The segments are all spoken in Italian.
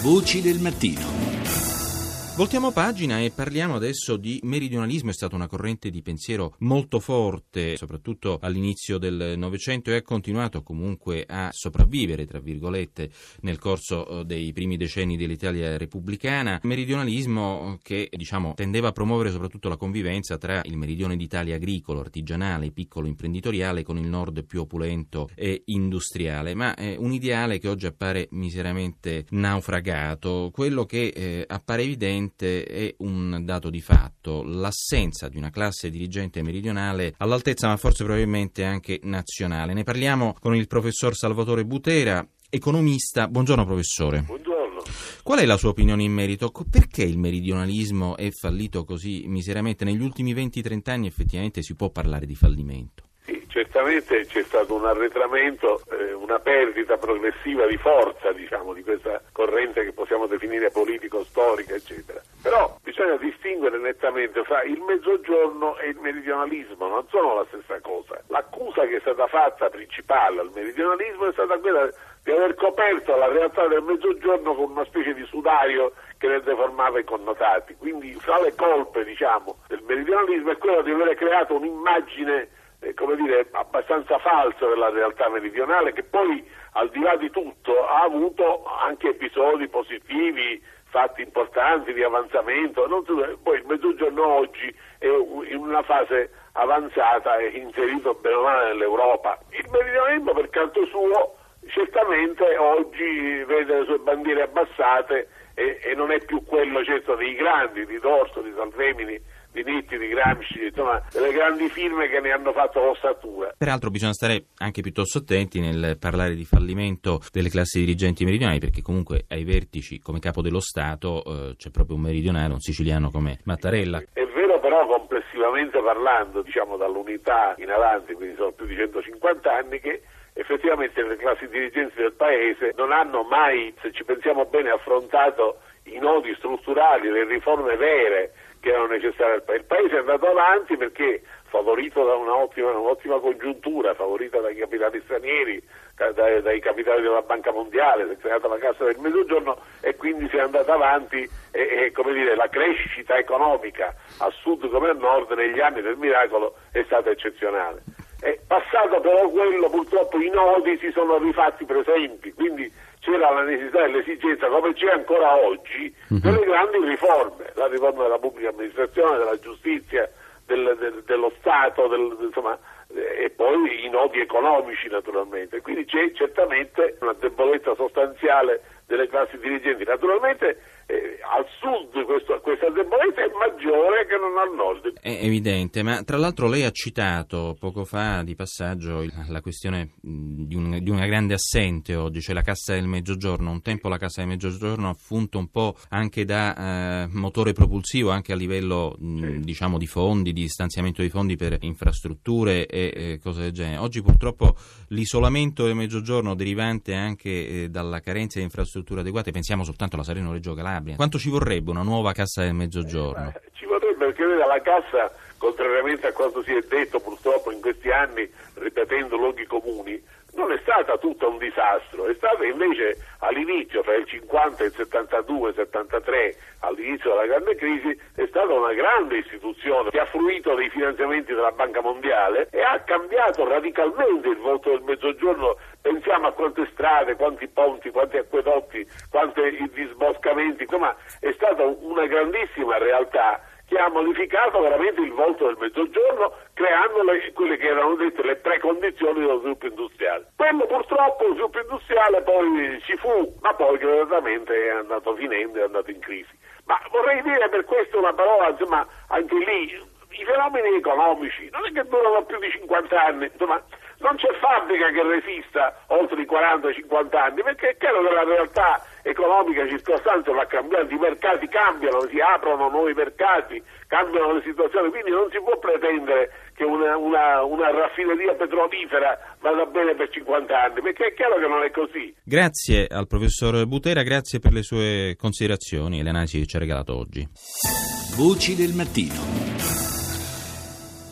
Voci del mattino. Voltiamo pagina e parliamo adesso di meridionalismo, è stata una corrente di pensiero molto forte, soprattutto all'inizio del Novecento e ha continuato comunque a sopravvivere, tra virgolette, nel corso eh, dei primi decenni dell'Italia repubblicana. Meridionalismo che, diciamo, tendeva a promuovere soprattutto la convivenza tra il meridione d'Italia agricolo, artigianale, piccolo imprenditoriale con il nord più opulento e industriale, ma è un ideale che oggi appare miseramente naufragato, quello che eh, appare evidente sicuramente è un dato di fatto, l'assenza di una classe dirigente meridionale all'altezza ma forse probabilmente anche nazionale. Ne parliamo con il professor Salvatore Butera, economista. Buongiorno professore. Buongiorno. Qual è la sua opinione in merito? Perché il meridionalismo è fallito così miseramente? Negli ultimi 20-30 anni effettivamente si può parlare di fallimento. Certamente c'è stato un arretramento, eh, una perdita progressiva di forza, diciamo, di questa corrente che possiamo definire politico-storica, eccetera. Però bisogna distinguere nettamente fra il mezzogiorno e il meridionalismo, non sono la stessa cosa. L'accusa che è stata fatta principale al meridionalismo è stata quella di aver coperto la realtà del mezzogiorno con una specie di sudario che ne deformava i connotati. Quindi fra le colpe, diciamo, del meridionalismo è quella di aver creato un'immagine eh, come dire, abbastanza falso della realtà meridionale che poi al di là di tutto ha avuto anche episodi positivi, fatti importanti di avanzamento, so, poi il mezzogiorno oggi è in una fase avanzata e inserito bene o male nell'Europa. Il meridionalismo per canto suo certamente oggi vede le sue bandiere abbassate e, e non è più quello certo dei grandi, di Dorso, di Salvemini, di Nitti, di Gramsci, insomma, delle grandi firme che ne hanno fatto l'ossatura. Peraltro bisogna stare anche piuttosto attenti nel parlare di fallimento delle classi dirigenti meridionali, perché comunque ai vertici, come capo dello Stato, eh, c'è proprio un meridionale, un siciliano come Mattarella. È vero però complessivamente parlando, diciamo dall'unità in avanti, quindi sono più di 150 anni, che effettivamente le classi dirigenti del Paese non hanno mai, se ci pensiamo bene, affrontato i nodi strutturali, le riforme vere che erano necessarie. Il Paese è andato avanti perché favorito da un'ottima, un'ottima congiuntura, favorita dai capitali stranieri, dai, dai, capitali della Banca Mondiale, si è creata la Cassa del Mezzogiorno e quindi si è andata avanti e, e dire, la crescita economica a sud come a nord negli anni del miracolo è stata eccezionale. È passato però quello, purtroppo i nodi si sono rifatti presenti, quindi c'era la necessità e l'esigenza, come c'è ancora oggi, mhm. delle grandi riforme, la riforma della pubblica amministrazione, della giustizia, del, del, dello Stato, del, insomma, e poi i nodi economici naturalmente. Quindi c'è certamente una debolezza sostanziale delle classi dirigenti. Naturalmente eh, al sud questo, questa debolezza è maggiore che non al nord. È evidente, ma tra l'altro lei ha citato poco fa di passaggio la questione di, un, di, una grande assente oggi, cioè la Cassa del Mezzogiorno. Un tempo la Cassa del Mezzogiorno ha funto un po' anche da eh, motore propulsivo anche a livello sì. diciamo di fondi, di stanziamento di fondi per infrastrutture e eh, cose del genere. Oggi purtroppo l'isolamento del Mezzogiorno derivante anche eh, dalla carenza di infrastrutture adeguate, pensiamo soltanto alla Salerno-Reggio Calabria. Quanto ci vorrebbe una nuova cassa del mezzogiorno? Eh, ci vorrebbe perché la cassa, contrariamente a quanto si è detto purtroppo in questi anni, ripetendo luoghi comuni, non è stata tutta un disastro, è stata invece all'inizio, fra il 50 e il 72, 73, all'inizio della grande crisi, è stata una grande istituzione che ha fruito dei finanziamenti della Banca Mondiale e ha cambiato radicalmente il volto del Mezzogiorno. Pensiamo a quante strade, quanti ponti, quanti acquedotti, quanti disboscamenti, insomma è stata una grandissima realtà che ha modificato veramente il volto del mezzogiorno creando le, quelle che erano dette le precondizioni dello sviluppo industriale. Quello purtroppo lo sviluppo industriale poi ci fu, ma poi gradatamente è andato finendo, è andato in crisi. Ma vorrei dire per questo una parola, insomma, anche lì, i fenomeni economici non è che durano più di 50 anni, insomma, non c'è fabbrica che resista oltre i 40-50 anni, perché è chiaro che la realtà economica circostante va cambiando, i mercati cambiano, si aprono nuovi mercati, cambiano le situazioni, quindi non si può pretendere che una, una, una raffineria petrolifera vada bene per 50 anni, perché è chiaro che non è così. Grazie al professor Butera, grazie per le sue considerazioni e le analisi che ci ha regalato oggi. Voci del mattino.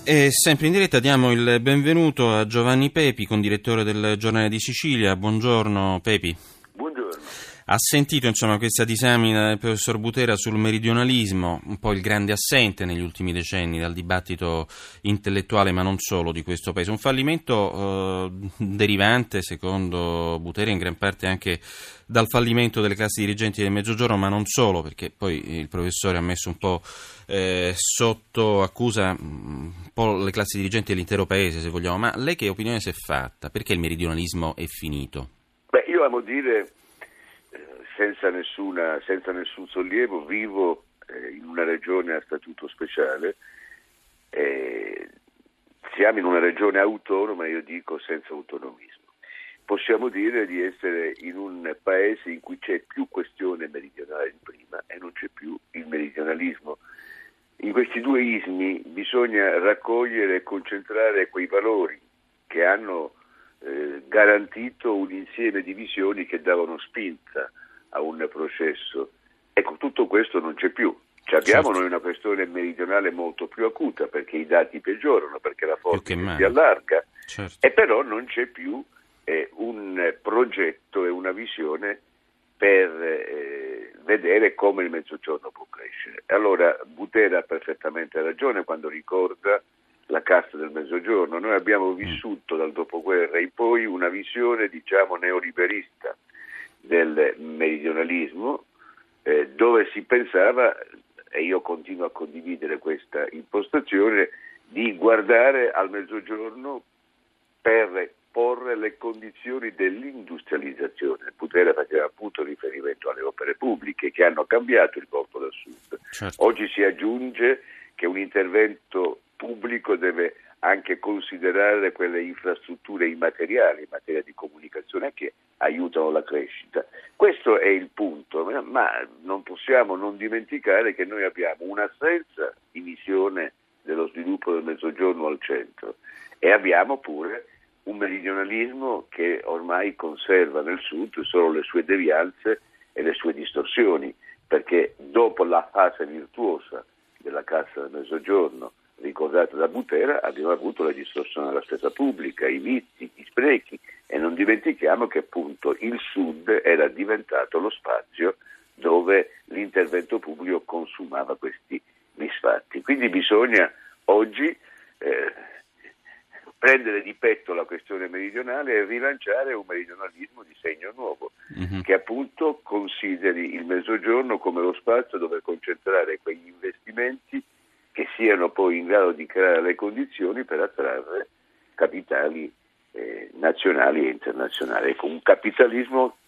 E sempre in diretta diamo il benvenuto a Giovanni Pepi, condirettore del Giornale di Sicilia. Buongiorno Pepi. Ha sentito insomma, questa disamina del professor Butera sul meridionalismo, un po' il grande assente negli ultimi decenni dal dibattito intellettuale, ma non solo di questo paese. Un fallimento eh, derivante, secondo Butera, in gran parte anche dal fallimento delle classi dirigenti del Mezzogiorno, ma non solo, perché poi il professore ha messo un po' eh, sotto accusa un po' le classi dirigenti dell'intero paese, se vogliamo. Ma lei che opinione si è fatta? Perché il meridionalismo è finito? Beh, io amo dire senza, nessuna, senza nessun sollievo, vivo eh, in una regione a statuto speciale, eh, siamo in una regione autonoma, io dico senza autonomismo. Possiamo dire di essere in un paese in cui c'è più questione meridionale di prima e non c'è più il meridionalismo. In questi due ismi bisogna raccogliere e concentrare quei valori che hanno eh, garantito un insieme di visioni che davano spinta a un processo. Ecco, tutto questo non c'è più. Ci abbiamo certo. noi una questione meridionale molto più acuta perché i dati peggiorano, perché la forza si allarga, certo. e però non c'è più eh, un progetto e una visione per eh, vedere come il mezzogiorno può crescere. Allora Butera ha perfettamente ragione quando ricorda la cassa del mezzogiorno. Noi abbiamo mm. vissuto dal dopoguerra in poi una visione, diciamo, neoliberista del meridionalismo, eh, dove si pensava, e io continuo a condividere questa impostazione, di guardare al mezzogiorno per porre le condizioni dell'industrializzazione. Putera faceva appunto riferimento alle opere pubbliche che hanno cambiato il volto del sud. Certo. Oggi si aggiunge che un intervento pubblico deve anche considerare quelle infrastrutture immateriali in materia di comunicazione che aiutano la crescita. Questo è il punto, ma non possiamo non dimenticare che noi abbiamo un'assenza di visione dello sviluppo del mezzogiorno al centro e abbiamo pure un meridionalismo che ormai conserva nel sud solo le sue devianze e le sue distorsioni, perché dopo la fase virtuosa della Cassa del Mezzogiorno ricordata da Butera, abbiamo avuto la distorsione della spesa pubblica, i vizi, gli sprechi e non dimentichiamo che appunto il Sud era diventato lo spazio dove l'intervento pubblico consumava questi misfatti. Quindi bisogna oggi eh, prendere di petto la questione meridionale e rilanciare un meridionalismo di segno nuovo, mm-hmm. che appunto consideri il mezzogiorno come lo spazio dove concentrare quegli investimenti che siano poi in grado di creare le condizioni per attrarre capitali eh, nazionali e internazionali. Ecco, un capitalismo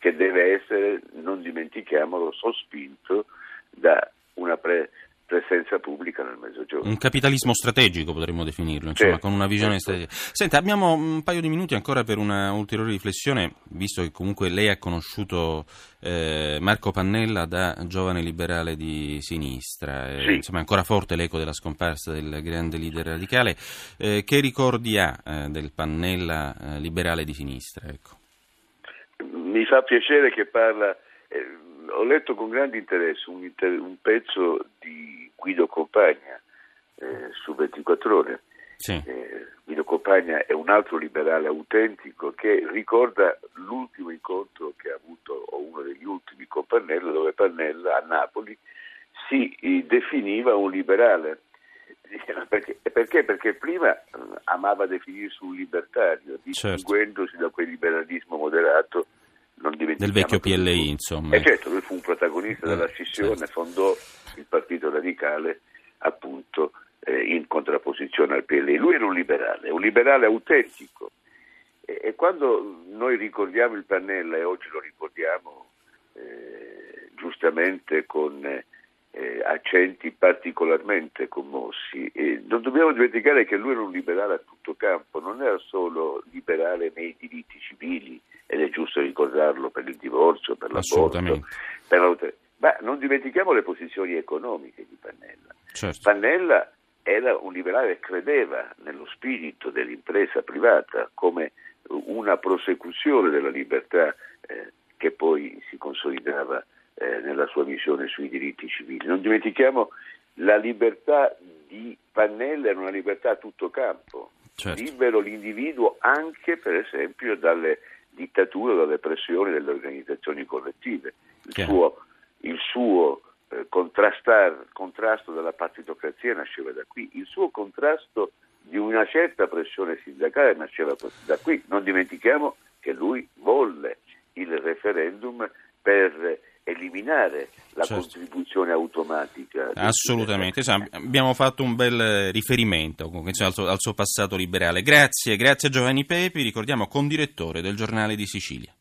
che deve essere, non dimentichiamolo, sospinto da una pre- presenza pubblica nel mezzogiorno. Un capitalismo strategico potremmo definirlo, insomma, certo, con una visione certo. strategica. Senta, abbiamo un paio di minuti ancora per una ulteriore riflessione, visto che comunque lei ha conosciuto eh, Marco Pannella da giovane liberale di sinistra, eh, sì. insomma, è ancora forte l'eco della scomparsa del grande leader radicale. Eh, che ricordi ha eh, del Pannella eh, liberale di sinistra? Ecco. Mi fa piacere che parla eh, ho letto con grande interesse un, inter- un pezzo di Guido Compagna eh, su 24 ore. Sì. Eh, Guido Compagna è un altro liberale autentico che ricorda l'ultimo incontro che ha avuto, o uno degli ultimi con Pannella, dove Pannella a Napoli si eh, definiva un liberale. Perché? perché? Perché prima eh, amava definirsi un libertario, certo. distinguendosi certo. da quel liberalismo moderato del vecchio PLI, insomma. E certo, lui fu un protagonista della eh, scissione, certo. fondò il Partito Radicale appunto eh, in contrapposizione al PLI. Lui era un liberale, un liberale autentico. E, e quando noi ricordiamo il Pannella, e oggi lo ricordiamo eh, giustamente con eh, accenti particolarmente commossi, non dobbiamo dimenticare che lui era un liberale a tutto campo, non era solo liberale nei diritti civili, ed è giusto ricordarlo per il divorzio, per l'aborto, per la... ma non dimentichiamo le posizioni economiche di Pannella. Certo. Pannella era un liberale che credeva nello spirito dell'impresa privata come una prosecuzione della libertà eh, che poi si consolidava eh, nella sua visione sui diritti civili. Non dimentichiamo la libertà di Pannella era una libertà a tutto campo, certo. libero l'individuo anche per esempio dalle dittatura, dalle pressioni delle organizzazioni collettive. Il Chiaro. suo, il suo eh, contrasto della partitocrazia nasceva da qui, il suo contrasto di una certa pressione sindacale nasceva da qui. Non dimentichiamo che lui volle il referendum per eliminare la Certo. contribuzione automatica. Assolutamente, insomma, abbiamo fatto un bel riferimento al, suo, al suo passato liberale. Grazie, grazie a Giovanni Pepi, ricordiamo condirettore del giornale di Sicilia.